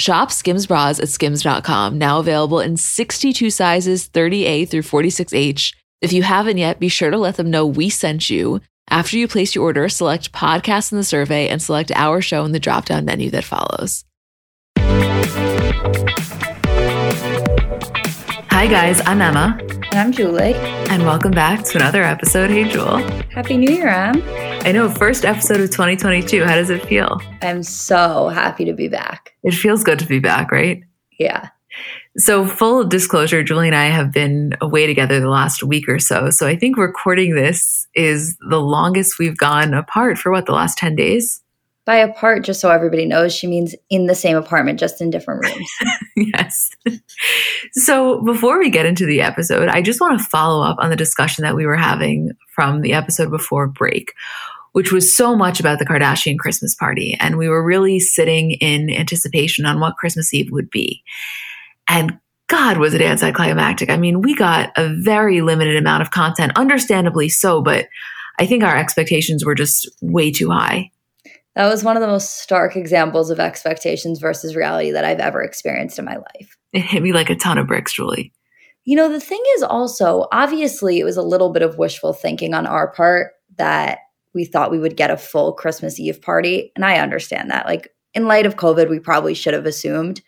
Shop Skims bras at skims.com, now available in 62 sizes 30A through 46H. If you haven't yet, be sure to let them know we sent you. After you place your order, select podcast in the survey and select our show in the drop down menu that follows. Hi, guys, I'm Emma. And I'm Julie. And welcome back to another episode. Hey, Jewel. Happy New Year, Em. I know, first episode of 2022. How does it feel? I'm so happy to be back. It feels good to be back, right? Yeah. So, full disclosure, Julie and I have been away together the last week or so. So, I think recording this is the longest we've gone apart for what, the last 10 days? By apart, just so everybody knows, she means in the same apartment, just in different rooms. yes. So, before we get into the episode, I just want to follow up on the discussion that we were having from the episode before break, which was so much about the Kardashian Christmas party. And we were really sitting in anticipation on what Christmas Eve would be. And God, was it anticlimactic. I mean, we got a very limited amount of content, understandably so, but I think our expectations were just way too high. That was one of the most stark examples of expectations versus reality that I've ever experienced in my life. It hit me like a ton of bricks, Julie. You know, the thing is also, obviously, it was a little bit of wishful thinking on our part that we thought we would get a full Christmas Eve party. And I understand that. Like, in light of COVID, we probably should have assumed.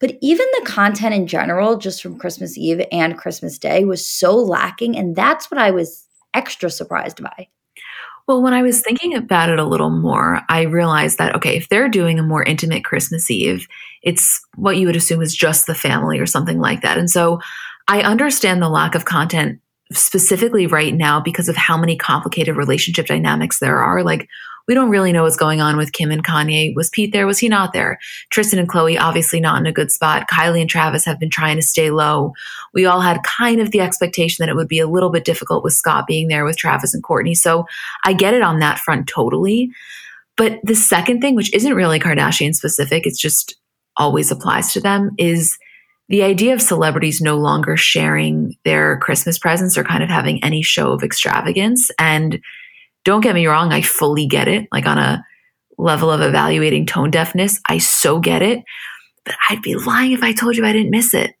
But even the content in general, just from Christmas Eve and Christmas Day, was so lacking. And that's what I was extra surprised by. Well, when I was thinking about it a little more, I realized that, okay, if they're doing a more intimate Christmas Eve, it's what you would assume is just the family or something like that. And so I understand the lack of content specifically right now because of how many complicated relationship dynamics there are. Like, we don't really know what's going on with Kim and Kanye. Was Pete there? Was he not there? Tristan and Khloé, obviously not in a good spot. Kylie and Travis have been trying to stay low. We all had kind of the expectation that it would be a little bit difficult with Scott being there with Travis and Courtney. So I get it on that front totally. But the second thing, which isn't really Kardashian specific, it's just always applies to them, is the idea of celebrities no longer sharing their Christmas presents or kind of having any show of extravagance. And don't get me wrong, I fully get it. Like on a level of evaluating tone deafness, I so get it. But I'd be lying if I told you I didn't miss it.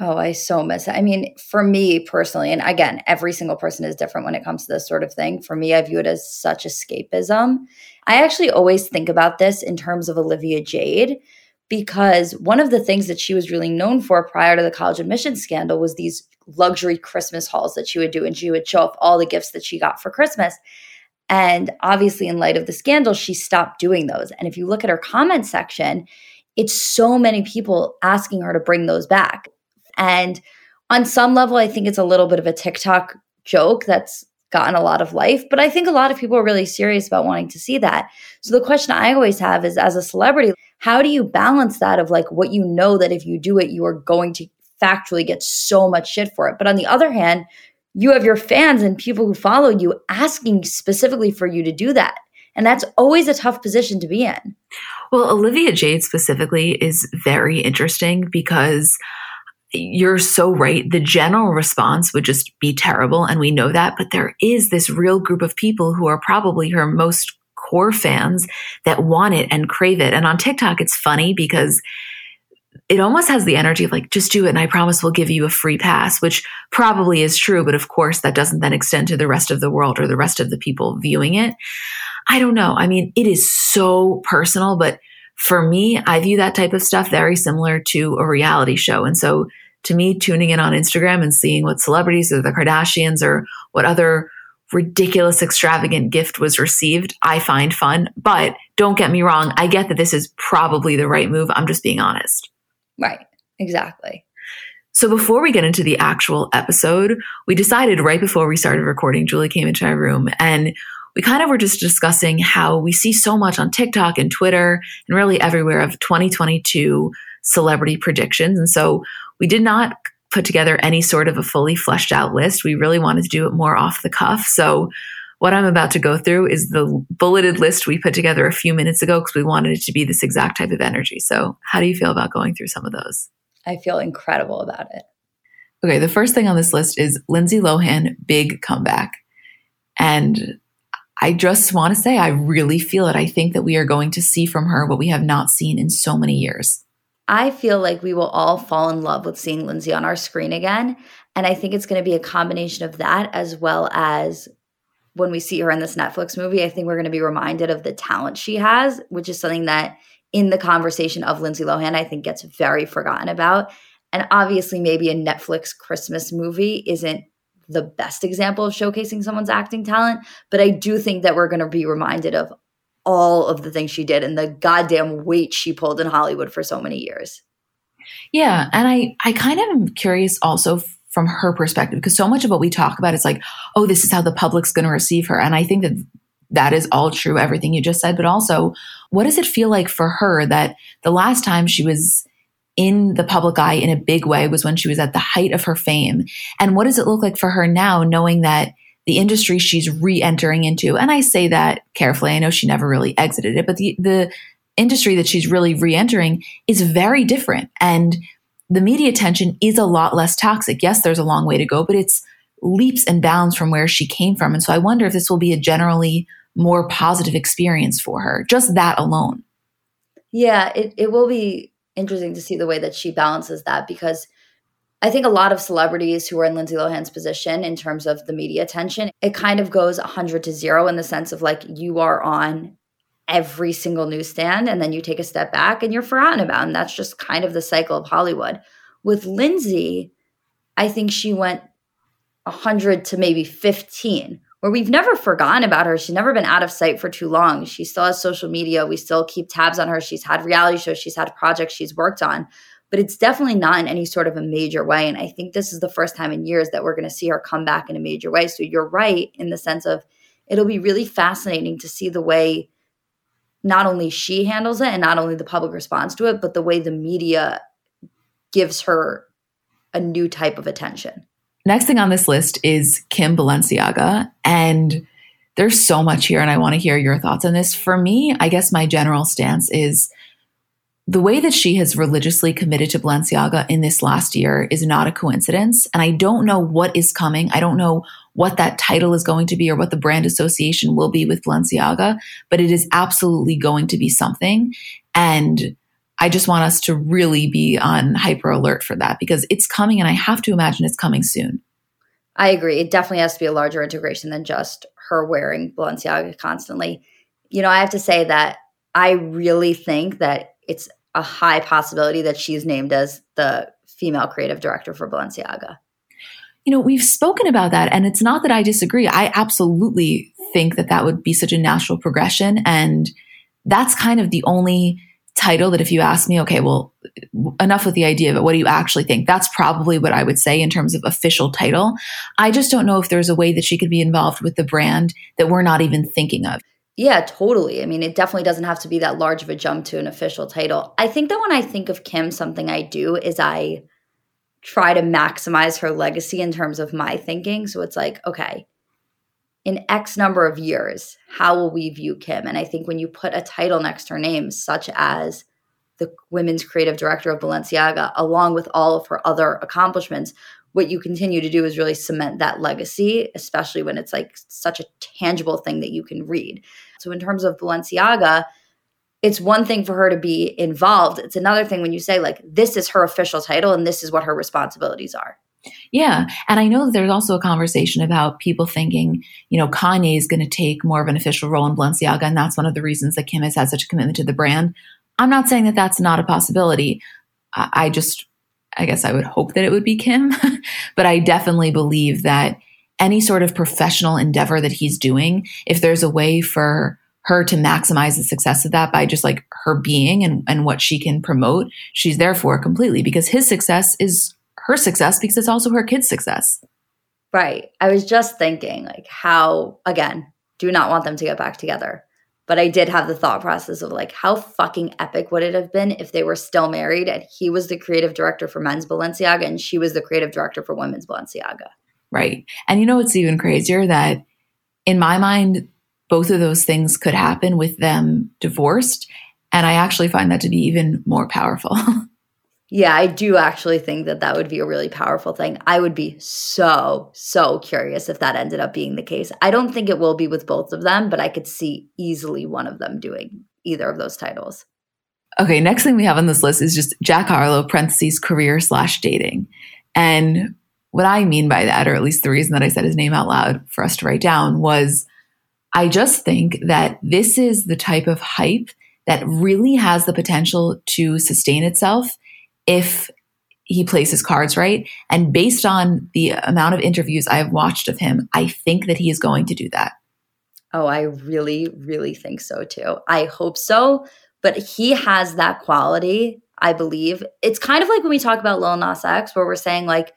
Oh, I so miss it. I mean, for me personally, and again, every single person is different when it comes to this sort of thing. For me, I view it as such escapism. I actually always think about this in terms of Olivia Jade because one of the things that she was really known for prior to the college admissions scandal was these luxury Christmas hauls that she would do, and she would show off all the gifts that she got for Christmas. And obviously, in light of the scandal, she stopped doing those. And if you look at her comment section, it's so many people asking her to bring those back. And on some level, I think it's a little bit of a TikTok joke that's gotten a lot of life, but I think a lot of people are really serious about wanting to see that. So the question I always have is as a celebrity, how do you balance that of like what you know that if you do it, you are going to factually get so much shit for it. But on the other hand, you have your fans and people who follow you asking specifically for you to do that. And that's always a tough position to be in. Well, Olivia Jade specifically is very interesting because you're so right. The general response would just be terrible. And we know that. But there is this real group of people who are probably her most core fans that want it and crave it. And on TikTok, it's funny because it almost has the energy of like, just do it and I promise we'll give you a free pass, which probably is true. But of course, that doesn't then extend to the rest of the world or the rest of the people viewing it. I don't know. I mean, it is so personal, but for me, I view that type of stuff very similar to a reality show. And so to me, tuning in on Instagram and seeing what celebrities or the Kardashians or what other ridiculous, extravagant gift was received, I find fun. But don't get me wrong, I get that this is probably the right move. I'm just being honest. Right. Exactly. So before we get into the actual episode, we decided right before we started recording, Julie came into my room and we kind of were just discussing how we see so much on TikTok and Twitter and really everywhere of 2022 celebrity predictions. And so we did not put together any sort of a fully fleshed out list. We really wanted to do it more off the cuff. So what I'm about to go through is the bulleted list we put together a few minutes ago because we wanted it to be this exact type of energy. So, how do you feel about going through some of those? I feel incredible about it. Okay, the first thing on this list is Lindsay Lohan big comeback. And I just want to say I really feel it. I think that we are going to see from her what we have not seen in so many years. I feel like we will all fall in love with seeing Lindsay on our screen again. And I think it's going to be a combination of that as well as when we see her in this Netflix movie, I think we're going to be reminded of the talent she has, which is something that in the conversation of Lindsay Lohan, I think gets very forgotten about. And obviously, maybe a Netflix Christmas movie isn't the best example of showcasing someone's acting talent, but I do think that we're going to be reminded of all of the things she did and the goddamn weight she pulled in Hollywood for so many years. Yeah, and I I kind of am curious also from her perspective because so much of what we talk about is like oh this is how the public's going to receive her and i think that that is all true everything you just said but also what does it feel like for her that the last time she was in the public eye in a big way was when she was at the height of her fame and what does it look like for her now knowing that the industry she's re-entering into and i say that carefully i know she never really exited it but the the industry that she's really re-entering is very different and the media attention is a lot less toxic. Yes, there's a long way to go, but it's leaps and bounds from where she came from. And so I wonder if this will be a generally more positive experience for her, just that alone. Yeah, it, it will be interesting to see the way that she balances that because I think a lot of celebrities who are in Lindsay Lohan's position in terms of the media attention, it kind of goes 100 to zero in the sense of like you are on every single newsstand and then you take a step back and you're forgotten about. And that's just kind of the cycle of Hollywood. With Lindsay, I think she went 100 to maybe 15, where we've never forgotten about her. She's never been out of sight for too long. She still has social media. We still keep tabs on her. She's had reality shows, she's had projects she's worked on, but it's definitely not in any sort of a major way. And I think this is the first time in years that we're going to see her come back in a major way. So you're right in the sense of it'll be really fascinating to see the way not only she handles it and not only the public responds to it, but the way the media gives her a new type of attention. Next thing on this list is Kim Balenciaga. And there's so much here, and I want to hear your thoughts on this. For me, I guess my general stance is the way that she has religiously committed to Balenciaga in this last year is not a coincidence. And I don't know what is coming. I don't know what that title is going to be or what the brand association will be with Balenciaga, but it is absolutely going to be something. And I just want us to really be on hyper alert for that because it's coming and I have to imagine it's coming soon. I agree. It definitely has to be a larger integration than just her wearing Balenciaga constantly. You know, I have to say that I really think that it's a high possibility that she's named as the female creative director for Balenciaga you know, we've spoken about that, and it's not that I disagree. I absolutely think that that would be such a natural progression. And that's kind of the only title that if you ask me, okay, well, enough with the idea it. What do you actually think? That's probably what I would say in terms of official title. I just don't know if there's a way that she could be involved with the brand that we're not even thinking of. Yeah, totally. I mean, it definitely doesn't have to be that large of a jump to an official title. I think that when I think of Kim, something I do is I try to maximize her legacy in terms of my thinking. So it's like, okay, in X number of years, how will we view Kim? And I think when you put a title next to her name, such as the women's creative director of Balenciaga, along with all of her other accomplishments, what you continue to do is really cement that legacy, especially when it's like such a tangible thing that you can read. So, in terms of Balenciaga, it's one thing for her to be involved. It's another thing when you say, like, this is her official title and this is what her responsibilities are. Yeah. And I know there's also a conversation about people thinking, you know, Kanye is going to take more of an official role in Balenciaga. And that's one of the reasons that Kim has had such a commitment to the brand. I'm not saying that that's not a possibility. I just, I guess I would hope that it would be Kim. but I definitely believe that any sort of professional endeavor that he's doing, if there's a way for her to maximize the success of that by just like her being and, and what she can promote, she's there for completely because his success is her success because it's also her kids' success. Right. I was just thinking, like, how, again, do not want them to get back together. But I did have the thought process of like, how fucking epic would it have been if they were still married and he was the creative director for men's Balenciaga and she was the creative director for women's Balenciaga? Right. And you know what's even crazier? That in my mind, both of those things could happen with them divorced. And I actually find that to be even more powerful. Yeah, I do actually think that that would be a really powerful thing. I would be so, so curious if that ended up being the case. I don't think it will be with both of them, but I could see easily one of them doing either of those titles. Okay, next thing we have on this list is just Jack Harlow, parentheses, career slash dating. And what I mean by that, or at least the reason that I said his name out loud for us to write down, was I just think that this is the type of hype that really has the potential to sustain itself if he plays his cards right. And based on the amount of interviews I have watched of him, I think that he is going to do that. Oh, I really, really think so too. I hope so. But he has that quality, I believe. It's kind of like when we talk about Lil Nas X, where we're saying, like,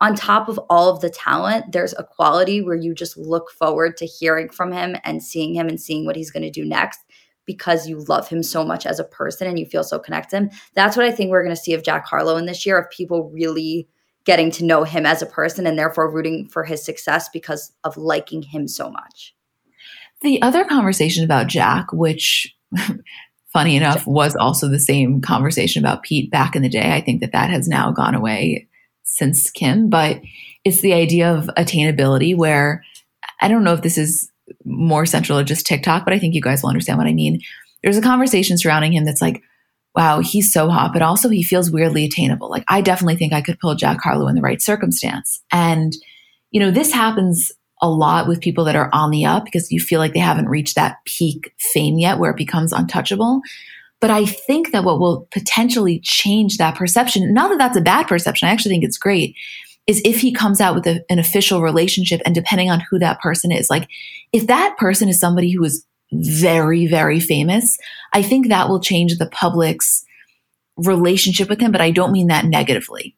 on top of all of the talent, there's a quality where you just look forward to hearing from him and seeing him and seeing what he's going to do next because you love him so much as a person and you feel so connected. That's what I think we're going to see of Jack Harlow in this year of people really getting to know him as a person and therefore rooting for his success because of liking him so much. The other conversation about Jack, which funny enough was also the same conversation about Pete back in the day. I think that that has now gone away since Kim, but it's the idea of attainability where I don't know if this is more central to just TikTok, but I think you guys will understand what I mean. There's a conversation surrounding him that's like, wow, he's so hot, but also he feels weirdly attainable. Like, I definitely think I could pull Jack Harlow in the right circumstance. And, you know, this happens a lot with people that are on the up because you feel like they haven't reached that peak fame yet where it becomes untouchable. But I think that what will potentially change that perception, not that that's a bad perception, I actually think it's great, is if he comes out with a, an official relationship and depending on who that person is, like if that person is somebody who is very, very famous, I think that will change the public's relationship with him, but I don't mean that negatively.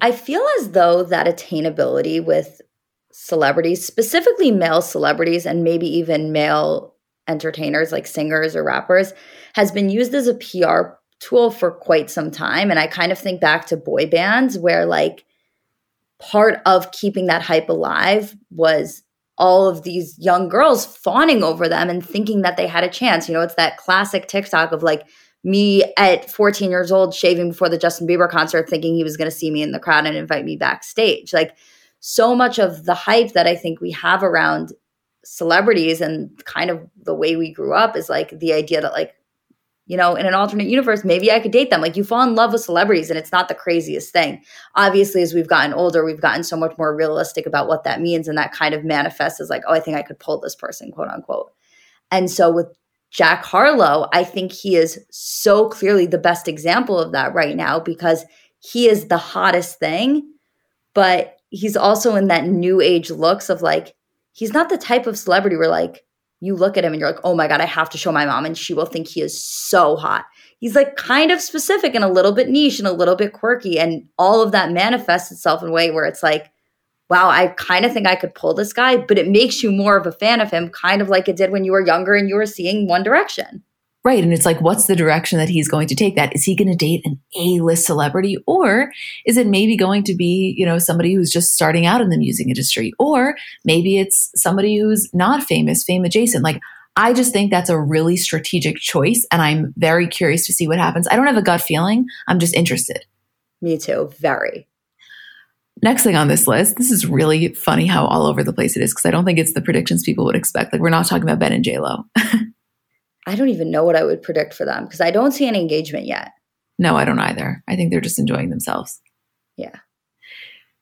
I feel as though that attainability with celebrities, specifically male celebrities and maybe even male entertainers like singers or rappers, has been used as a PR tool for quite some time. And I kind of think back to boy bands where like part of keeping that hype alive was all of these young girls fawning over them and thinking that they had a chance. You know, it's that classic TikTok of like me at 14 years old shaving before the Justin Bieber concert thinking he was going to see me in the crowd and invite me backstage. Like so much of the hype that I think we have around celebrities and kind of the way we grew up is like the idea that like you know, in an alternate universe, maybe I could date them. Like you fall in love with celebrities and it's not the craziest thing. Obviously, as we've gotten older, we've gotten so much more realistic about what that means. And that kind of manifests as like, oh, I think I could pull this person, quote unquote. And so with Jack Harlow, I think he is so clearly the best example of that right now because he is the hottest thing, but he's also in that new age looks of like, he's not the type of celebrity where like, you look at him and you're like, oh my God, I have to show my mom and she will think he is so hot. He's like kind of specific and a little bit niche and a little bit quirky. And all of that manifests itself in a way where it's like, wow, I kind of think I could pull this guy, but it makes you more of a fan of him, kind of like it did when you were younger and you were seeing One Direction. Right. And it's like, what's the direction that he's going to take that? Is he going to date an A list celebrity? Or is it maybe going to be, you know, somebody who's just starting out in the music industry? Or maybe it's somebody who's not famous, fame adjacent. Like, I just think that's a really strategic choice. And I'm very curious to see what happens. I don't have a gut feeling. I'm just interested. Me too. Very. Next thing on this list, this is really funny how all over the place it is because I don't think it's the predictions people would expect. Like we're not talking about Ben and J Lo. I don't even know what I would predict for them because I don't see any engagement yet. No, I don't either. I think they're just enjoying themselves. Yeah.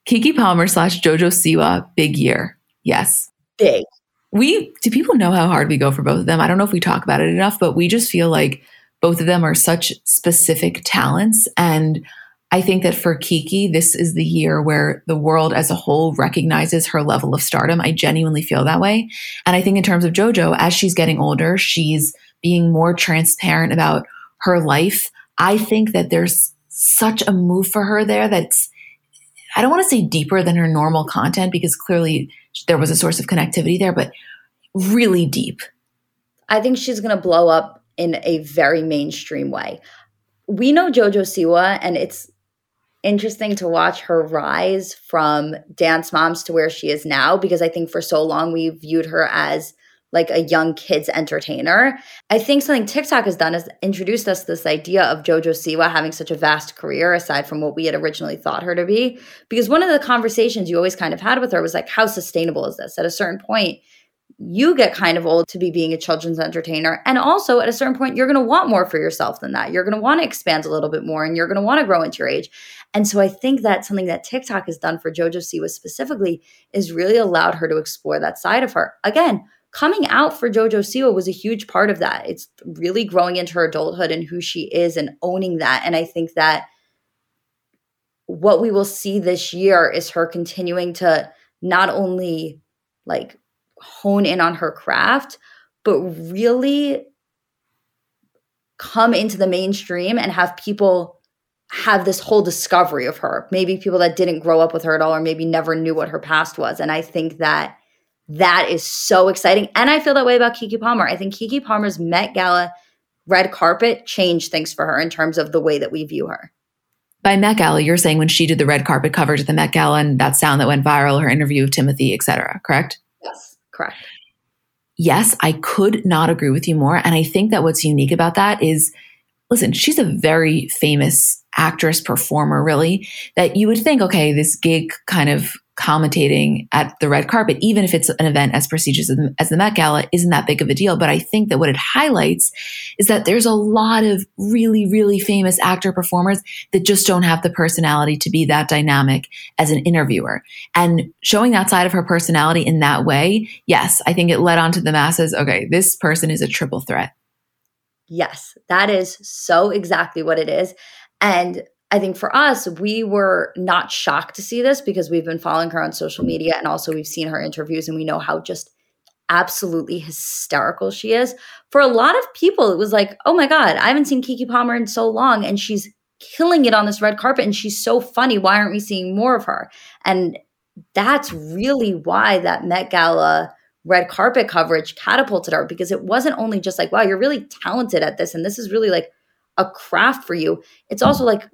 Keke Palmer slash Jojo Siwa, big year. Yes. Big. We do people know how hard we go for both of them? I don't know if we talk about it enough, but we just feel like both of them are such specific talents and I think that for Kiki, this is the year where the world as a whole recognizes her level of stardom. I genuinely feel that way. And I think in terms of JoJo, as she's getting older, she's being more transparent about her life. I think that there's such a move for her there that's, I don't want to say deeper than her normal content because clearly there was a source of connectivity there, but really deep. I think she's going to blow up in a very mainstream way. We know JoJo Siwa, and it's interesting to watch her rise from dance moms to where she is now because I think for so long we viewed her as like a young kids entertainer. I think something TikTok has done is introduced us this idea of JoJo Siwa having such a vast career aside from what we had originally thought her to be. Because one of the conversations you always kind of had with her was like, how sustainable is this? At a certain point, you get kind of old to be being a children's entertainer. And also, at a certain point, you're going to want more for yourself than that. You're going to want to expand a little bit more and you're going to want to grow into your age. And so I think that something that TikTok has done for JoJo Siwa specifically is really allowed her to explore that side of her. Again, coming out for JoJo Siwa was a huge part of that. It's really growing into her adulthood and who she is and owning that. And I think that what we will see this year is her continuing to not only like hone in on her craft, but really come into the mainstream and have people have this whole discovery of her. Maybe people that didn't grow up with her at all, or maybe never knew what her past was. And I think that that is so exciting. And I feel that way about Keke Palmer. I think Keke Palmer's Met Gala red carpet changed things for her in terms of the way that we view her. By Met Gala, you're saying when she did the red carpet coverage at the Met Gala and that sound that went viral, her interview with Timothy, et cetera, correct? Yes, correct. Yes, I could not agree with you more. And I think that what's unique about that is listen, she's a very famous actress, performer, really, that you would think, okay, this gig kind of commentating at the red carpet, even if it's an event as prestigious as the, as the Met Gala, isn't that big of a deal. But I think that what it highlights is that there's a lot of really, really famous actor performers that just don't have the personality to be that dynamic as an interviewer. And showing that side of her personality in that way, yes, I think it led on to the masses. Okay, this person is a triple threat. Yes, that is so exactly what it is. And I think for us, we were not shocked to see this because we've been following her on social media and also we've seen her interviews and we know how just absolutely hysterical she is. For a lot of people, it was like, oh my God, I haven't seen Keke Palmer in so long and she's killing it on this red carpet and she's so funny. Why aren't we seeing more of her? And that's really why that Met Gala red carpet coverage catapulted her because it wasn't only just like, wow, you're really talented at this and this is really like a craft for you. It's also like,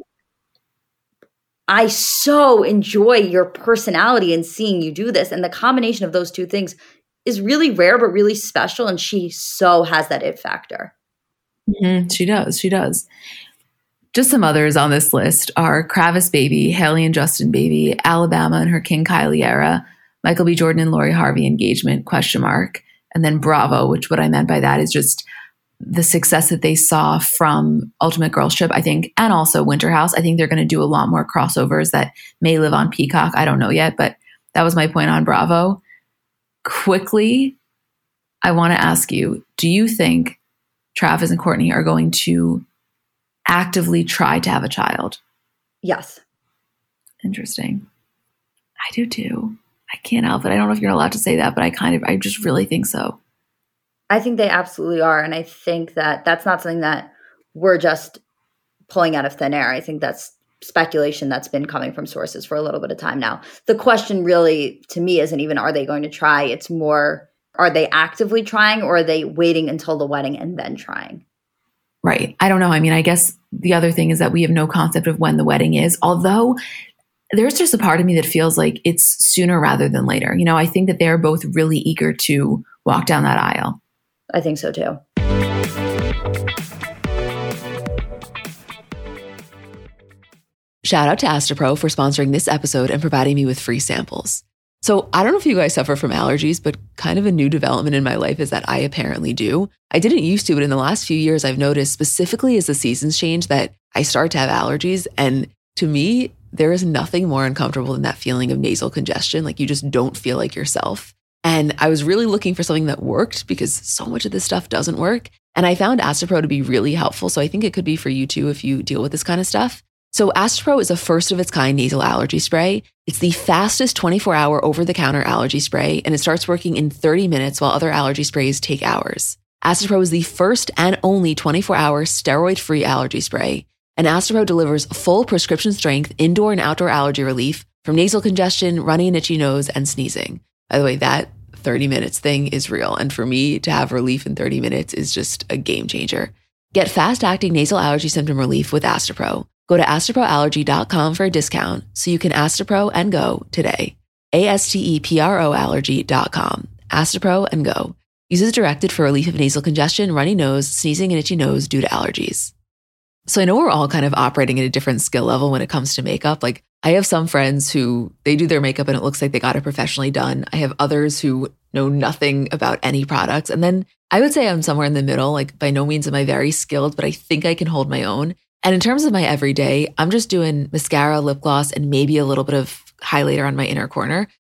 I so enjoy your personality and seeing you do this. And the combination of those two things is really rare, but really special. And she so has that it factor. Mm-hmm. She does. She does. Just some others on this list are Kravis Baby, Hailey and Justin Baby, Alabama and her King Kylie era, Michael B. Jordan and Lori Harvey engagement, question mark. And then Bravo, which what I meant by that is just the success that they saw from Ultimate Girls Trip, I think, and also Winter House. I think they're going to do a lot more crossovers that may live on Peacock. I don't know yet, but that was my point on Bravo. Quickly, I want to ask you do you think Travis and Courtney are going to actively try to have a child? Yes. Interesting. I do too. I can't help it. I don't know if you're allowed to say that, but I kind of, I just really think so. I think they absolutely are. And I think that that's not something that we're just pulling out of thin air. I think that's speculation that's been coming from sources for a little bit of time now. The question really to me isn't even are they going to try? It's more are they actively trying or are they waiting until the wedding and then trying? Right. I don't know. I mean, I guess the other thing is that we have no concept of when the wedding is, although there's just a part of me that feels like it's sooner rather than later. You know, I think that they're both really eager to walk down that aisle. I think so too. Shout out to Astepro for sponsoring this episode and providing me with free samples. So, I don't know if you guys suffer from allergies, but kind of a new development in my life is that I apparently do. I didn't used to, but in the last few years, I've noticed specifically as the seasons change that I start to have allergies. And to me, there is nothing more uncomfortable than that feeling of nasal congestion. Like you just don't feel like yourself. And I was really looking for something that worked because so much of this stuff doesn't work. And I found Astepro to be really helpful. So I think it could be for you too if you deal with this kind of stuff. So Astepro is a first of its kind nasal allergy spray. It's the fastest 24 hour over the counter allergy spray, and it starts working in 30 minutes while other allergy sprays take hours. Astepro is the first and only 24 hour steroid free allergy spray. And Astepro delivers full prescription strength indoor and outdoor allergy relief from nasal congestion, runny and itchy nose, and sneezing. By the way, that 30 minutes thing is real. And for me to have relief in 30 minutes is just a game changer. Get fast acting nasal allergy symptom relief with Astepro. Go to asteproallergy.com for a discount so you can Astepro and go today. A S T E P R O allergy.com. Astepro and go. Uses directed for relief of nasal congestion, runny nose, sneezing, and itchy nose due to allergies. So I know we're all kind of operating at a different skill level when it comes to makeup. Like I have some friends who they do their makeup and it looks like they got it professionally done. I have others who know nothing about any products. And then I would say I'm somewhere in the middle. Like by no means am I very skilled, but I think I can hold my own. And in terms of my everyday, I'm just doing mascara, lip gloss, and maybe a little bit of highlighter on my inner corner.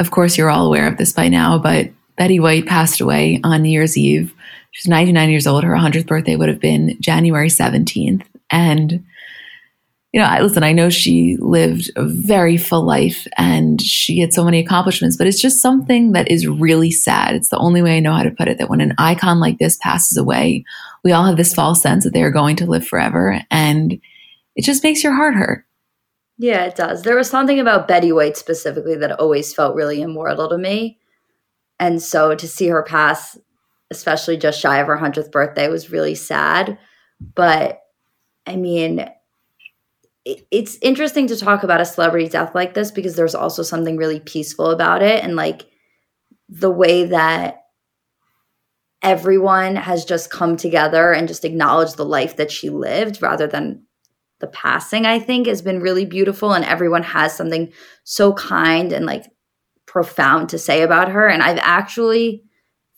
Of course, you're all aware of this by now, but Betty White passed away on New Year's Eve. She's 99 years old. Her 100th birthday would have been January 17th. And you know, I, listen, I know she lived a very full life and she had so many accomplishments, but it's just something that is really sad. It's the only way I know how to put it that when an icon like this passes away, we all have this false sense that they are going to live forever. And it just makes your heart hurt. Yeah, it does. There was something about Betty White specifically that always felt really immortal to me. And so to see her pass, especially just shy of her 100th birthday, was really sad. But I mean, it's interesting to talk about a celebrity death like this because there's also something really peaceful about it and like the way that everyone has just come together and just acknowledged the life that she lived rather than the passing i think has been really beautiful and everyone has something so kind and like profound to say about her and i've actually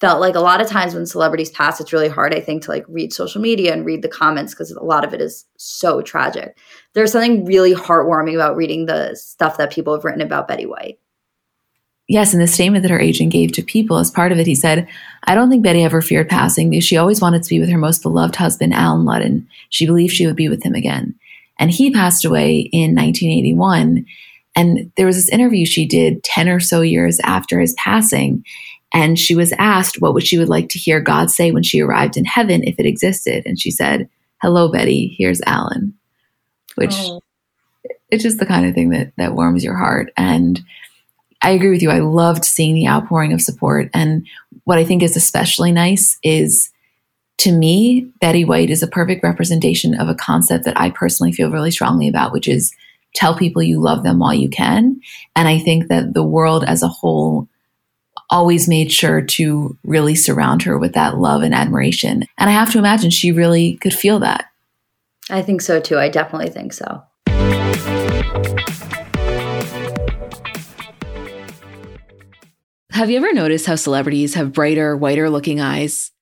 felt like a lot of times when celebrities pass it's really hard i think to like read social media and read the comments because a lot of it is so tragic. There's something really heartwarming about reading the stuff that people have written about betty white. Yes and the statement that her agent gave to people as part of it he said i don't think betty ever feared passing because she always wanted to be with her most beloved husband allen ludden she believed she would be with him again and he passed away in 1981 and there was this interview she did 10 or so years after his passing and she was asked what would she would like to hear God say when she arrived in heaven if it existed. And she said, Hello, Betty, here's Allen. Which oh. it's just the kind of thing that that warms your heart. And I agree with you. I loved seeing the outpouring of support. And what I think is especially nice is to me, Betty White is a perfect representation of a concept that I personally feel really strongly about, which is tell people you love them while you can. And I think that the world as a whole always made sure to really surround her with that love and admiration. And I have to imagine she really could feel that. I think so too. I definitely think so. Have you ever noticed how celebrities have brighter, whiter looking eyes?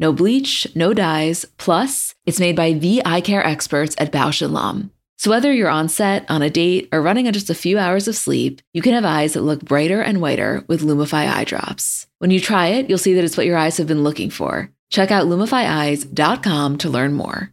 No bleach, no dyes, plus, it's made by the eye care experts at Bausch & Lomb. So whether you're on set, on a date, or running on just a few hours of sleep, you can have eyes that look brighter and whiter with Lumify eye drops. When you try it, you'll see that it's what your eyes have been looking for. Check out lumifyeyes.com to learn more.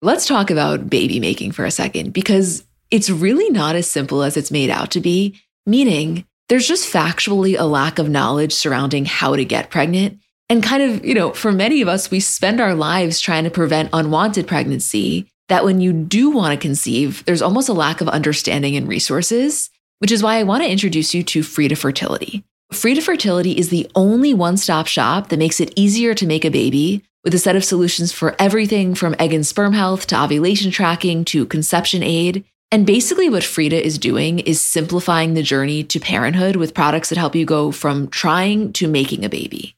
Let's talk about baby making for a second because it's really not as simple as it's made out to be, meaning there's just factually a lack of knowledge surrounding how to get pregnant. And kind of, you know, for many of us, we spend our lives trying to prevent unwanted pregnancy. That when you do want to conceive, there's almost a lack of understanding and resources, which is why I want to introduce you to Frida Fertility. Frida Fertility is the only one stop shop that makes it easier to make a baby with a set of solutions for everything from egg and sperm health to ovulation tracking to conception aid. And basically, what Frida is doing is simplifying the journey to parenthood with products that help you go from trying to making a baby.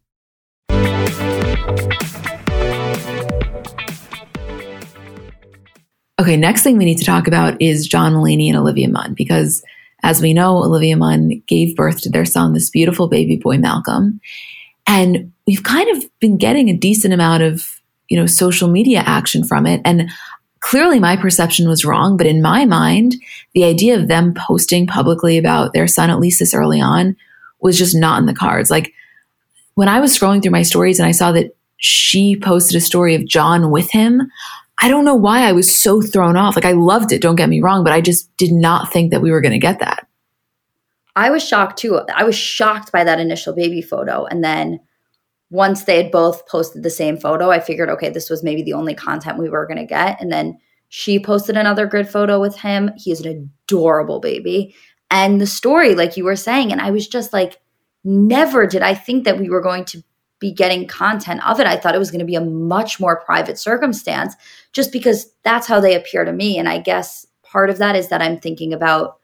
Okay, next thing we need to talk about is John Mulaney and Olivia Munn, because as we know, Olivia Munn gave birth to their son, this beautiful baby boy, Malcolm. And we've kind of been getting a decent amount of, you know, social media action from it. And clearly my perception was wrong, but in my mind, the idea of them posting publicly about their son, at least this early on, was just not in the cards. Like when I was scrolling through my stories and I saw that she posted a story of John with him, I don't know why I was so thrown off. Like I loved it, don't get me wrong, but I just did not think that we were going to get that. I was shocked too. I was shocked by that initial baby photo. And then once they had both posted the same photo, I figured, okay, this was maybe the only content we were going to get. And then she posted another grid photo with him. He is an adorable baby. And the story, like you were saying, and I was just like, never did I think that we were going to be getting content of it. I thought it was going to be a much more private circumstance just because that's how they appear to me. And I guess part of that is that I'm thinking about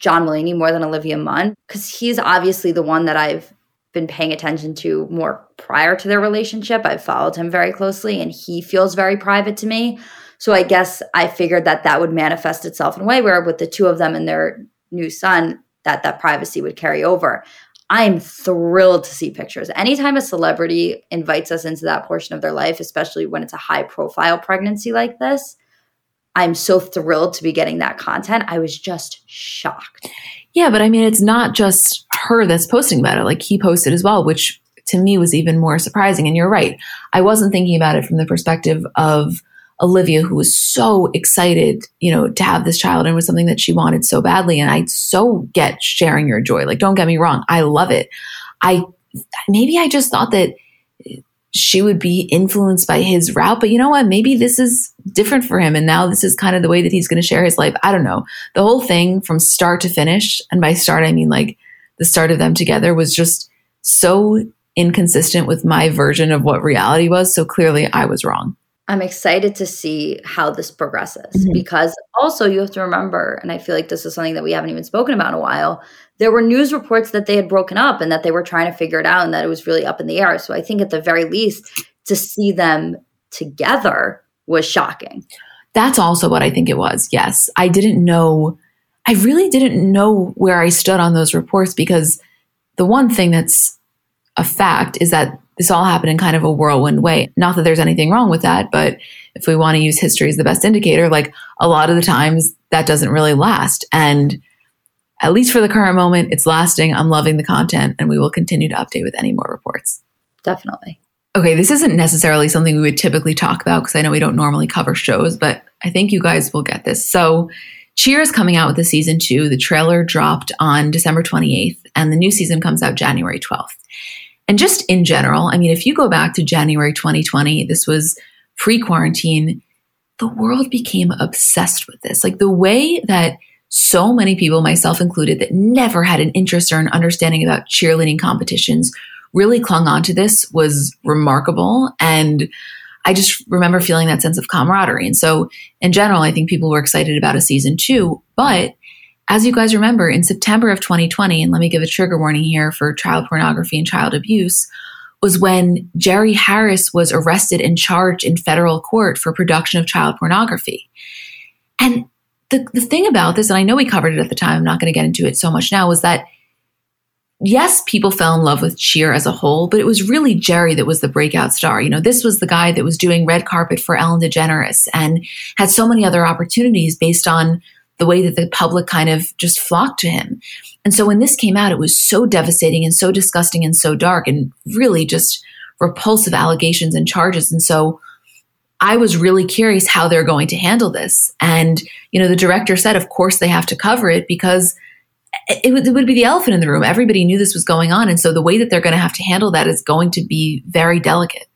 John Mulaney more than Olivia Munn because he's obviously the one that I've been paying attention to more prior to their relationship. I've followed him very closely and he feels very private to me. So I guess I figured that that would manifest itself in a way where with the two of them and their new son that that privacy would carry over. I'm thrilled to see pictures. Anytime a celebrity invites us into that portion of their life, especially when it's a high profile pregnancy like this, I'm so thrilled to be getting that content. I was just shocked. Yeah, but I mean, it's not just her that's posting about it. Like he posted as well, which to me was even more surprising. And you're right. I wasn't thinking about it from the perspective of Olivia, who was so excited, you know, to have this child and was something that she wanted so badly. And I so get sharing your joy. Like, don't get me wrong. I love it. I, maybe I just thought that she would be influenced by his route. But you know what? Maybe this is different for him. And now this is kind of the way that he's going to share his life. I don't know. The whole thing from start to finish, and by start, I mean like the start of them together was just so inconsistent with my version of what reality was. So clearly I was wrong. I'm excited to see how this progresses mm-hmm. because also you have to remember, and I feel like this is something that we haven't even spoken about in a while. There were news reports that they had broken up and that they were trying to figure it out and that it was really up in the air. So I think at the very least, to see them together was shocking. That's also what I think it was. Yes. I didn't know, I really didn't know where I stood on those reports because the one thing that's a fact is that this all happened in kind of a whirlwind way. Not that there's anything wrong with that, but if we want to use history as the best indicator, like a lot of the times that doesn't really last. And at least for the current moment, it's lasting. I'm loving the content and we will continue to update with any more reports. Definitely. Okay, this isn't necessarily something we would typically talk about because I know we don't normally cover shows, but I think you guys will get this. So, Cheer's coming out with the season two. The trailer dropped on December 28th, and the new season comes out January 12th. And just in general, I mean, if you go back to January 2020, this was pre quarantine, the world became obsessed with this. Like the way that so many people, myself included, that never had an interest or an understanding about cheerleading competitions really clung on to this was remarkable. And I just remember feeling that sense of camaraderie. And so, in general, I think people were excited about a season two. But as you guys remember, in September of 2020, and let me give a trigger warning here for child pornography and child abuse, was when Jerry Harris was arrested and charged in federal court for production of child pornography. And the, the thing about this, and I know we covered it at the time, I'm not going to get into it so much now, was that yes, people fell in love with Cheer as a whole, but it was really Jerry that was the breakout star. You know, this was the guy that was doing red carpet for Ellen DeGeneres and had so many other opportunities based on the way that the public kind of just flocked to him. And so when this came out, it was so devastating and so disgusting and so dark and really just repulsive allegations and charges. And so I was really curious how they're going to handle this. And, you know, the director said, of course they have to cover it because it would, it would be the elephant in the room. Everybody knew this was going on. And so the way that they're going to have to handle that is going to be very delicate.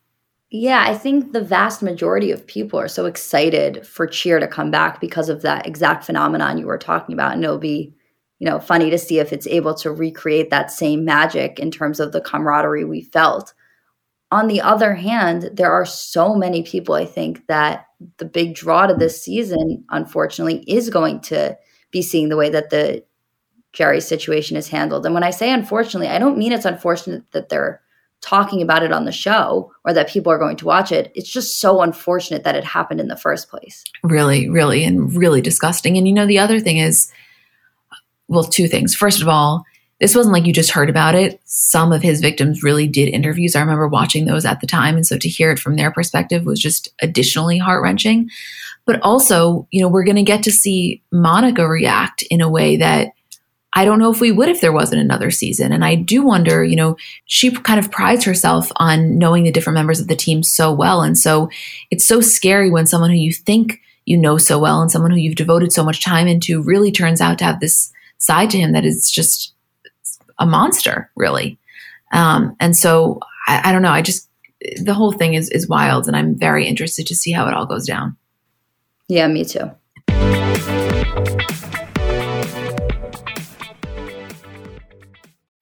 Yeah, I think the vast majority of people are so excited for Cheer to come back because of that exact phenomenon you were talking about. And it'll be, you know, funny to see if it's able to recreate that same magic in terms of the camaraderie we felt. On the other hand, there are so many people, I think, that the big draw to this season, unfortunately, is going to be seeing the way that the Jerry situation is handled. And when I say unfortunately, I don't mean it's unfortunate that they're talking about it on the show or that people are going to watch it. It's just so unfortunate that it happened in the first place. Really, really, and really disgusting. And you know, the other thing is, well, two things. First of all, this wasn't like you just heard about it. Some of his victims really did interviews. I remember watching those at the time. And so to hear it from their perspective was just additionally heart wrenching. But also, you know, we're going to get to see Monica react in a way that I don't know if we would if there wasn't another season. And I do wonder, you know, she kind of prides herself on knowing the different members of the team so well. And so it's so scary when someone who you think you know so well and someone who you've devoted so much time into really turns out to have this side to him that is just a monster, really. Um, and so I, I don't know. I just, the whole thing is, is wild. And I'm very interested to see how it all goes down. Yeah, me too.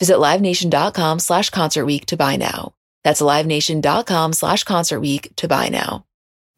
Visit LiveNation.com slash Concert Week to buy now. That's LiveNation.com slash Concert Week to buy now.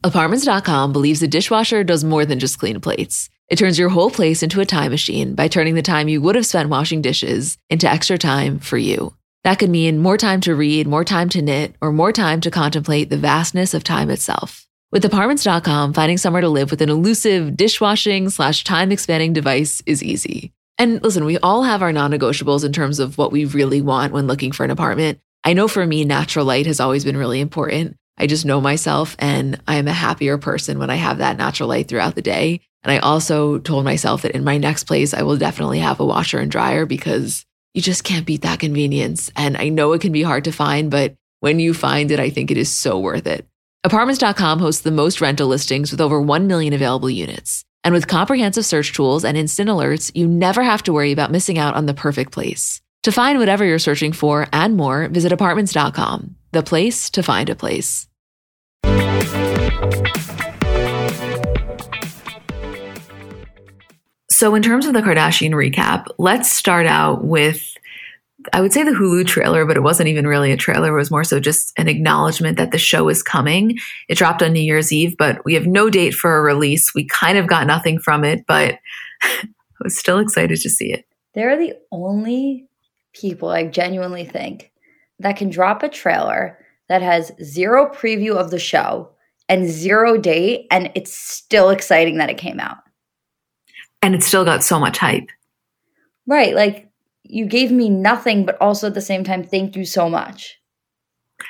Apartments.com believes a dishwasher does more than just clean plates. It turns your whole place into a time machine by turning the time you would have spent washing dishes into extra time for you. That could mean more time to read, more time to knit, or more time to contemplate the vastness of time itself. With Apartments.com, finding somewhere to live with an elusive dishwashing slash time expanding device is easy. And listen, we all have our non negotiables in terms of what we really want when looking for an apartment. I know for me, natural light has always been really important. I just know myself and I am a happier person when I have that natural light throughout the day. And I also told myself that in my next place, I will definitely have a washer and dryer because you just can't beat that convenience. And I know it can be hard to find, but when you find it, I think it is so worth it. Apartments.com hosts the most rental listings with over 1 million available units. And with comprehensive search tools and instant alerts, you never have to worry about missing out on the perfect place. To find whatever you're searching for and more, visit apartments.com, the place to find a place. So, in terms of the Kardashian recap, let's start out with I would say the Hulu trailer, but it wasn't even really a trailer. It was more so just an acknowledgement that the show is coming. It dropped on New Year's Eve, but we have no date for a release. We kind of got nothing from it, but I was still excited to see it. They're the only people I genuinely think that can drop a trailer that has zero preview of the show and zero date, and it's still exciting that it came out. And it still got so much hype. Right. Like you gave me nothing, but also at the same time, thank you so much.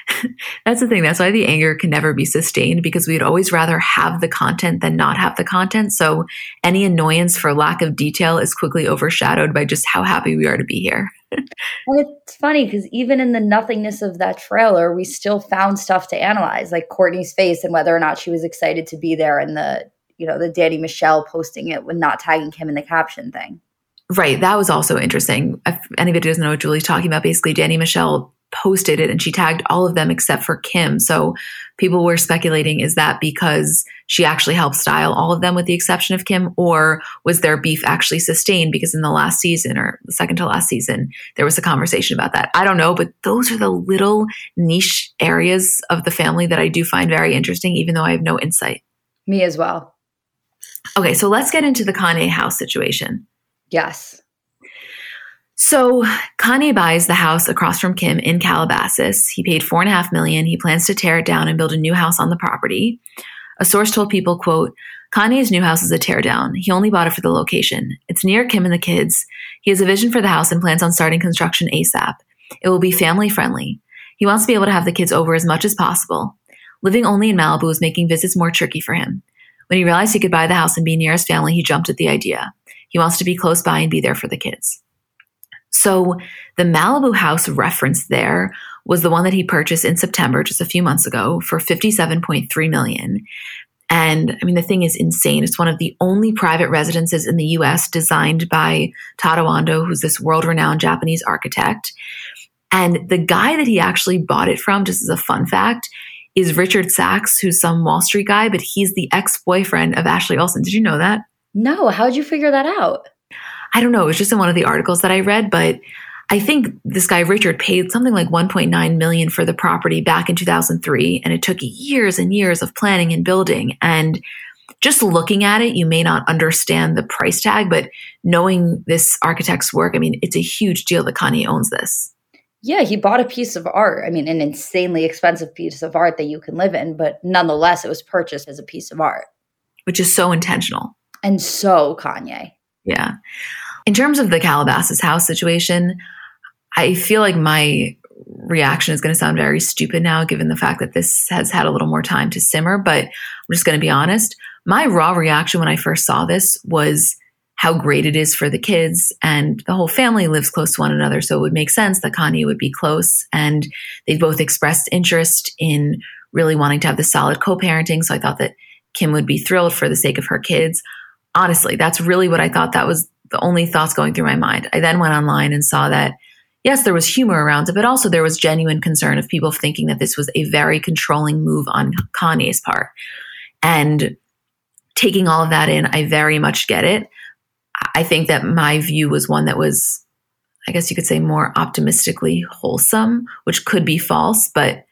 That's the thing. That's why the anger can never be sustained because we'd always rather have the content than not have the content. So any annoyance for lack of detail is quickly overshadowed by just how happy we are to be here. and it's funny because even in the nothingness of that trailer, we still found stuff to analyze, like Kourtney's face and whether or not she was excited to be there, and the you know the Dani Michelle posting it with not tagging him in the caption thing. Right, that was also interesting. If anybody doesn't know what Julie's talking about, basically Dani Michelle posted it and she tagged all of them except for Kim. So people were speculating is that because she actually helped style all of them with the exception of Kim, or was their beef actually sustained because in the last season or the second to last season, there was a conversation about that? I don't know, but those are the little niche areas of the family that I do find very interesting, even though I have no insight. Me as well. Okay, so let's get into the Kanye house situation. Yes. So Kanye buys the house across from Kim in Calabasas. He paid four and a half million. He plans to tear it down and build a new house on the property. A source told people, quote, Kanye's new house is a teardown. He only bought it for the location. It's near Kim and the kids. He has a vision for the house and plans on starting construction ASAP. It will be family friendly. He wants to be able to have the kids over as much as possible. Living only in Malibu is making visits more tricky for him. When he realized he could buy the house and be near his family, he jumped at the idea. He wants to be close by and be there for the kids. So the Malibu house referenced there was the one that he purchased in September, just a few months ago, for 57.3 million. And I mean, the thing is insane. It's one of the only private residences in the US designed by Tadao Ando, who's this world renowned Japanese architect. And the guy that he actually bought it from, just as a fun fact, is Richard Sachs, who's some Wall Street guy, but he's the ex boyfriend of Ashley Olsen. Did you know that? No. How'd you figure that out? I don't know. It was just in one of the articles that I read, but I think this guy Richard paid something like 1.9 million for the property back in 2003 and it took years and years of planning and building and just looking at it you may not understand the price tag but knowing this architect's work I mean it's a huge deal that Kanye owns this. Yeah, he bought a piece of art. I mean, an insanely expensive piece of art that you can live in, but nonetheless it was purchased as a piece of art, which is so intentional. And so Kanye. Yeah. In terms of the Calabasas house situation, I feel like my reaction is going to sound very stupid now, given the fact that this has had a little more time to simmer. But I'm just going to be honest. My raw reaction when I first saw this was how great it is for the kids and the whole family lives close to one another. So it would make sense that Kanye would be close. And they both expressed interest in really wanting to have this solid co parenting. So I thought that Kim would be thrilled for the sake of her kids honestly, that's really what I thought that was the only thoughts going through my mind. I then went online and saw that, yes, there was humor around it, but also there was genuine concern of people thinking that this was a very controlling move on Kanye's part. And taking all of that in, I very much get it. I think that my view was one that was, I guess you could say, more optimistically wholesome, which could be false, but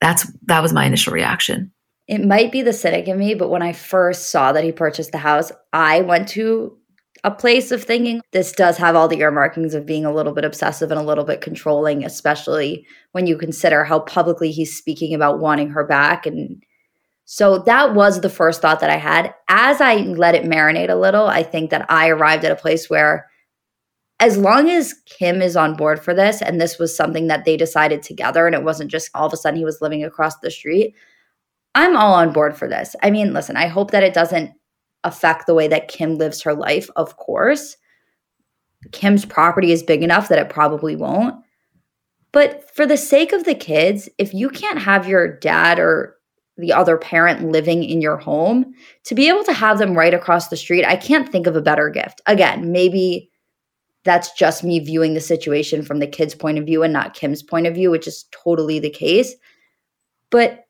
that's that was my initial reaction it might be the cynic in me, but when I first saw that he purchased the house, I went to a place of thinking this does have all the earmarkings of being a little bit obsessive and a little bit controlling, especially when you consider how publicly he's speaking about wanting her back. And so that was the first thought that I had. As I let it marinate a little, I think that I arrived at a place where as long as Kim is on board for this, and this was something that they decided together, and it wasn't just all of a sudden he was living across the street, I'm all on board for this. I mean, listen, I hope that it doesn't affect the way that Kim lives her life, of course. Kim's property is big enough that it probably won't. But for the sake of the kids, if you can't have your dad or the other parent living in your home, to be able to have them right across the street, I can't think of a better gift. Again, maybe that's just me viewing the situation from the kid's point of view and not Kim's point of view, which is totally the case. But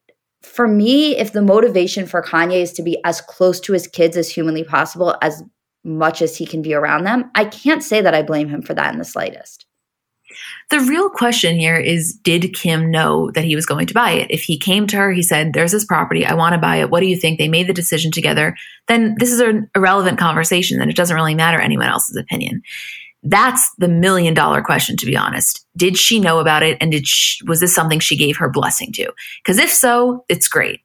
for me, if the motivation for Kanye is to be as close to his kids as humanly possible, as much as he can be around them, I can't say that I blame him for that in the slightest. The real question here is Did Kim know that he was going to buy it? If he came to her, he said, There's this property, I want to buy it. What do you think? They made the decision together. Then this is an irrelevant conversation, then it doesn't really matter anyone else's opinion. That's the million dollar question, to be honest. Did she know about it? And did she, was this something she gave her blessing to? Because if so, it's great.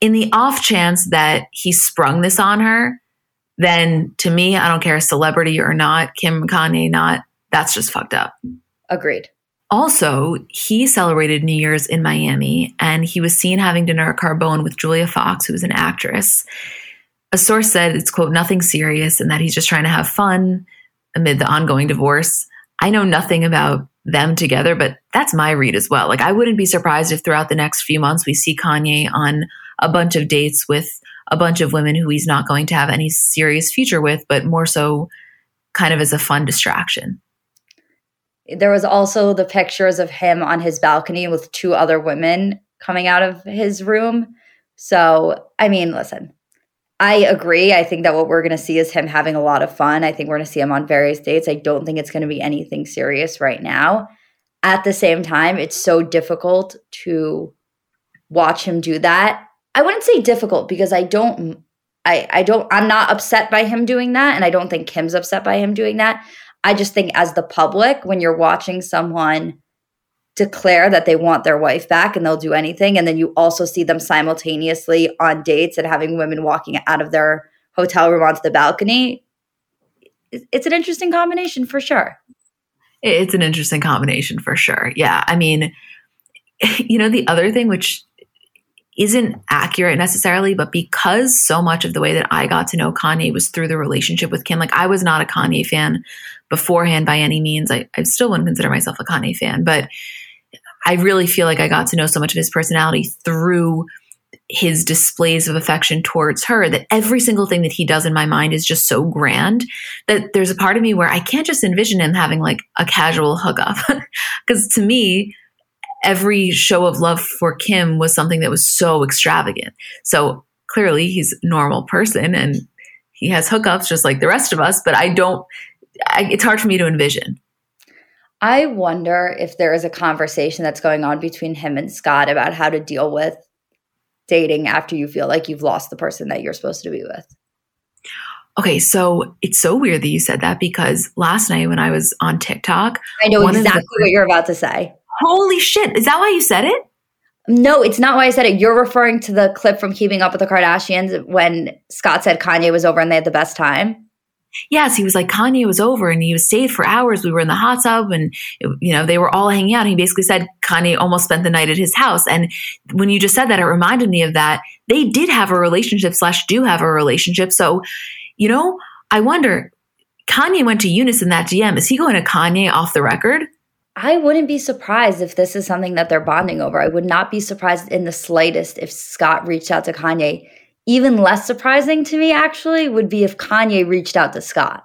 In the off chance that he sprung this on her, then to me, I don't care, celebrity or not, Kim Kanye not, That's just fucked up. Agreed. Also, he celebrated New Year's in Miami and he was seen having dinner at Carbone with Julia Fox, who was an actress. A source said it's, quote, nothing serious and that he's just trying to have fun amid the ongoing divorce. I know nothing about them together, but that's my read as well. Like, I wouldn't be surprised if throughout the next few months we see Kanye on a bunch of dates with a bunch of women who he's not going to have any serious future with, but more so kind of as a fun distraction. There was also the pictures of him on his balcony with two other women coming out of his room. So, I mean, listen, I agree. I think that what we're going to see is him having a lot of fun. I think we're going to see him on various dates. I don't think it's going to be anything serious right now. At the same time, it's so difficult to watch him do that. I wouldn't say difficult because I don't I I don't I'm not upset by him doing that and I don't think Kim's upset by him doing that. I just think as the public, when you're watching someone declare that they want their wife back and they'll do anything, and then you also see them simultaneously on dates and having women walking out of their hotel room onto the balcony, it's an interesting combination for sure. It's an interesting combination for sure. Yeah. I mean, you know, the other thing which isn't accurate necessarily, but because so much of the way that I got to know Kanye was through the relationship with Kim, like I was not a Kanye fan beforehand by any means. I, I still wouldn't consider myself a Kanye fan, but I really feel like I got to know so much of his personality through his displays of affection towards her that every single thing that he does in my mind is just so grand that there's a part of me where I can't just envision him having like a casual hookup. Because to me, every show of love for Kim was something that was so extravagant. So clearly he's a normal person and he has hookups just like the rest of us, but I don't, I, it's hard for me to envision. I wonder if there is a conversation that's going on between him and Scott about how to deal with dating after you feel like you've lost the person that you're supposed to be with. Okay, so it's so weird that you said that because last night when I was on TikTok, I know exactly the, what you're about to say. Holy shit. Is that why you said it? No, it's not why I said it. You're referring to the clip from Keeping Up with the Kardashians when Scott said Kanye was over and they had the best time. Yes, he was like Kanye was over and he was stayed for hours. We were in the hot tub and you know they were all hanging out. And he basically said Kanye almost spent the night at his house. And when you just said that, it reminded me of that. They did have a relationship slash do have a relationship. So, you know, I wonder. Kanye went to Eunice in that DM. Is he going to Kanye off the record? I wouldn't be surprised if this is something that they're bonding over. I would not be surprised in the slightest if Scott reached out to Kanye. Even less surprising to me, actually, would be if Kanye reached out to Scott.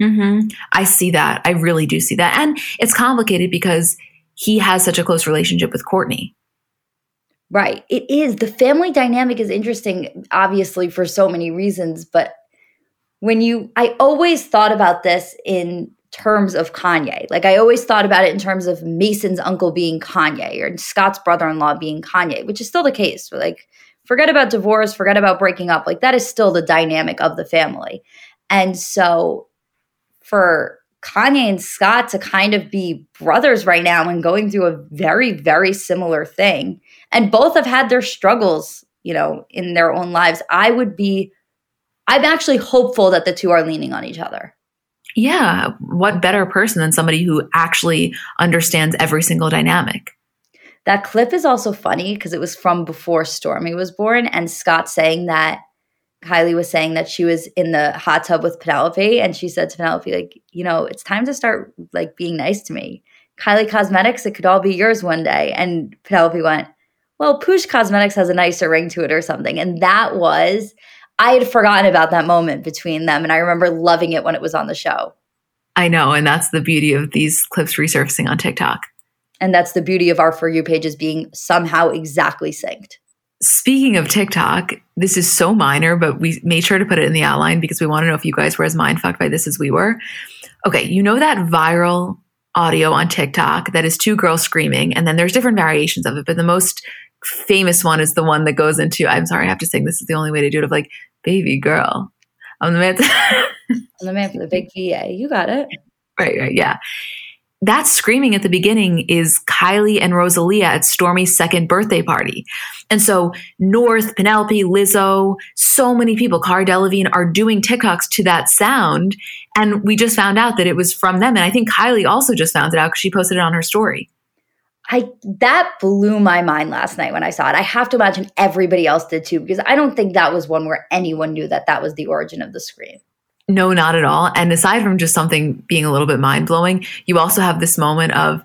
Mm-hmm. I see that. I really do see that. And it's complicated because he has such a close relationship with Kourtney. Right. It is. The family dynamic is interesting, obviously, for so many reasons. But when you, I always thought about this in terms of Kanye. Like I always thought about it in terms of Mason's uncle being Kanye or Scott's brother-in-law being Kanye, which is still the case. Like forget about divorce, forget about breaking up. Like that is still the dynamic of the family. And so for Kanye and Scott to kind of be brothers right now and going through a very very similar thing and both have had their struggles, you know, in their own lives. I would be I'm actually hopeful that the two are leaning on each other. Yeah. What better person than somebody who actually understands every single dynamic? That clip is also funny because it was from before Stormi was born, and Scott saying that Kylie was saying that she was in the hot tub with Penelope, and she said to Penelope, like, you know, it's time to start like being nice to me. Kylie Cosmetics, it could all be yours one day. And Penelope went, Well, Poosh Cosmetics has a nicer ring to it or something. And that was I had forgotten about that moment between them. And I remember loving it when it was on the show. I know. And that's the beauty of these clips resurfacing on TikTok. And that's the beauty of our For You pages being somehow exactly synced. Speaking of TikTok, this is so minor, but we made sure to put it in the outline because we want to know if you guys were as mind fucked by this as we were. Okay, you know that viral audio on TikTok that is two girls screaming, and then there's different variations of it, but the most famous one is the one that goes into I'm sorry, I have to sing this is the only way to do it of like baby girl. I'm the man. I'm the man for the big VA. You got it. Right, right, yeah. That screaming at the beginning is Kylie and Rosalia at Stormi's second birthday party. And so North, Penelope, Lizzo, so many people, Cara Delevingne are doing TikToks to that sound. And we just found out that it was from them. And I think Kylie also just found it out because she posted it on her story. I that blew my mind last night when I saw it. I have to imagine everybody else did too because I don't think that was one where anyone knew that that was the origin of the scream. No, not at all. And aside from just something being a little bit mind blowing, you also have this moment of,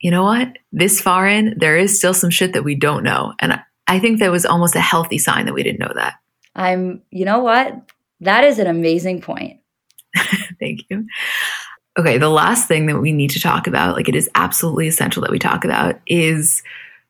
you know what? This far in, there is still some shit that we don't know. And I think that was almost a healthy sign that we didn't know that. I'm, you know what? That is an amazing point. Thank you. Okay, the last thing that we need to talk about, like it is absolutely essential that we talk about, is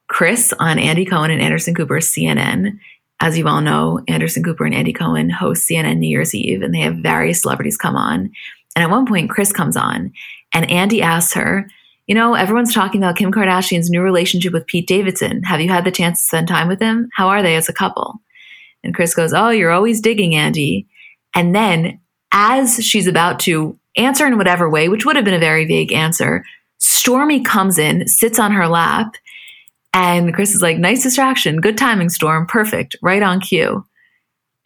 Kris on Andy Cohen and Anderson Cooper's CNN as you all know, Anderson Cooper and Andy Cohen host CNN New Year's Eve, and they have various celebrities come on. And at one point, Kris comes on, and Andy asks her, You know, everyone's talking about Kim Kardashian's new relationship with Pete Davidson. Have you had the chance to spend time with him? How are they as a couple? And Kris goes, Oh, you're always digging, Andy. And then, as she's about to answer in whatever way, which would have been a very vague answer, Stormi comes in, sits on her lap, and Kris is like, nice distraction, good timing, Storm, perfect, right on cue.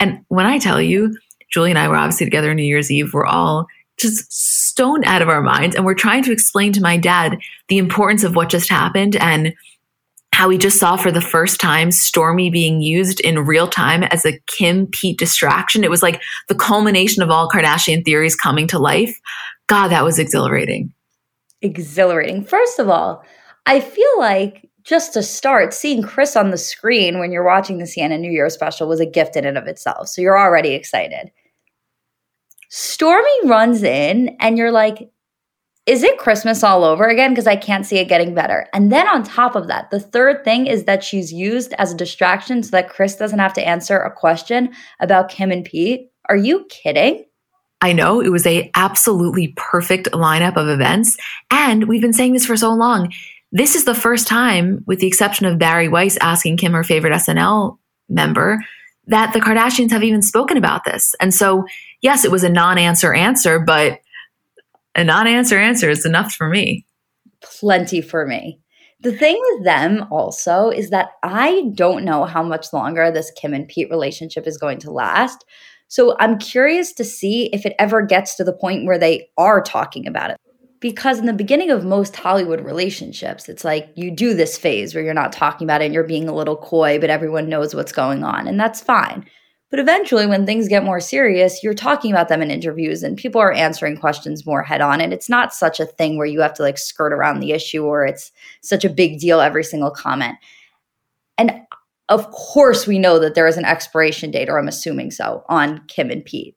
And when I tell you, Julie and I were obviously together on New Year's Eve, we're all just stoned out of our minds. And we're trying to explain to my dad the importance of what just happened and how we just saw for the first time Stormi being used in real time as a Kim Pete distraction. It was like the culmination of all Kardashian theories coming to life. God, that was exhilarating. Exhilarating. First of all, I feel like just to start, seeing Kris on the screen when you're watching the CNN New Year special was a gift in and of itself. So you're already excited. Stormi runs in, and you're like, is it Christmas all over again? Because I can't see it getting better. And then on top of that, the third thing is that she's used as a distraction so that Kris doesn't have to answer a question about Kim and Pete. Are you kidding? I know it was a absolutely perfect lineup of events. And we've been saying this for so long. This is the first time, with the exception of Bari Weiss asking Kim her favorite SNL member, that the Kardashians have even spoken about this. And so, yes, it was a non answer answer, but a non answer answer is enough for me. Plenty for me. The thing with them also is that I don't know how much longer this Kim and Pete relationship is going to last. So I'm curious to see if it ever gets to the point where they are talking about it because in the beginning of most Hollywood relationships, it's like you do this phase where you're not talking about it and you're being a little coy, but everyone knows what's going on, and that's fine. But eventually, when things get more serious, you're talking about them in interviews and people are answering questions more head on. And it's not such a thing where you have to like skirt around the issue or it's such a big deal every single comment. And of course, we know that there is an expiration date, or I'm assuming so, on Kim and Pete.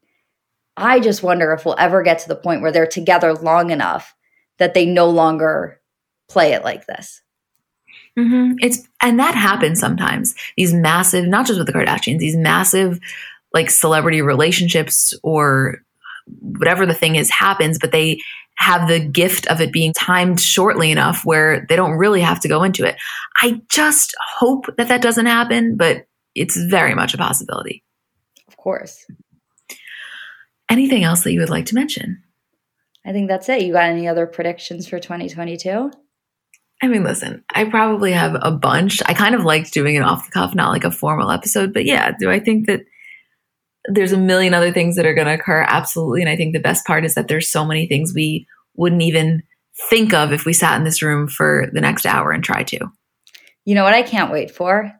I just wonder if we'll ever get to the point where they're together long enough that they no longer play it like this. Mm-hmm. It's and that happens sometimes. These massive, not just with the Kardashians, these massive like celebrity relationships or whatever the thing is happens, but they have the gift of it being timed shortly enough where they don't really have to go into it. I just hope that that doesn't happen, but it's very much a possibility. Of course. Anything else that you would like to mention? I think that's it. You got any other predictions for 2022? I mean, listen, I probably have a bunch. I kind of liked doing it off the cuff, not like a formal episode. But yeah, do I think that there's a million other things that are going to occur? Absolutely. And I think the best part is that there's so many things we wouldn't even think of if we sat in this room for the next hour and try to. You know what I can't wait for?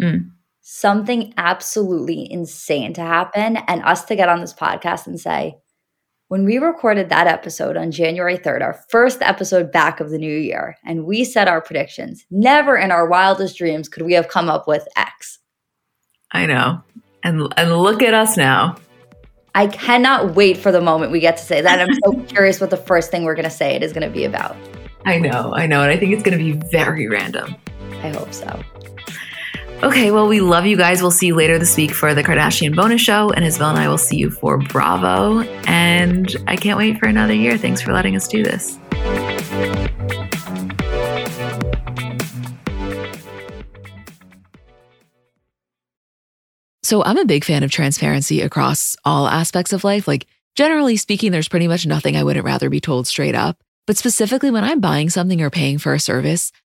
Mm something absolutely insane to happen and us to get on this podcast and say, when we recorded that episode on January 3rd, our first episode back of the new year, and we said our predictions, never in our wildest dreams could we have come up with X. I know. And and look at us now. I cannot wait for the moment we get to say that. I'm so curious what the first thing we're going to say it is going to be about. I know. I know. And I think it's going to be very random. I hope so. Okay, well, we love you guys. We'll see you later this week for the Kardashian bonus show, and Isabel and I will see you for Bravo. And I can't wait for another year. Thanks for letting us do this. So, I'm a big fan of transparency across all aspects of life. Like, generally speaking, there's pretty much nothing I wouldn't rather be told straight up. But specifically, when I'm buying something or paying for a service,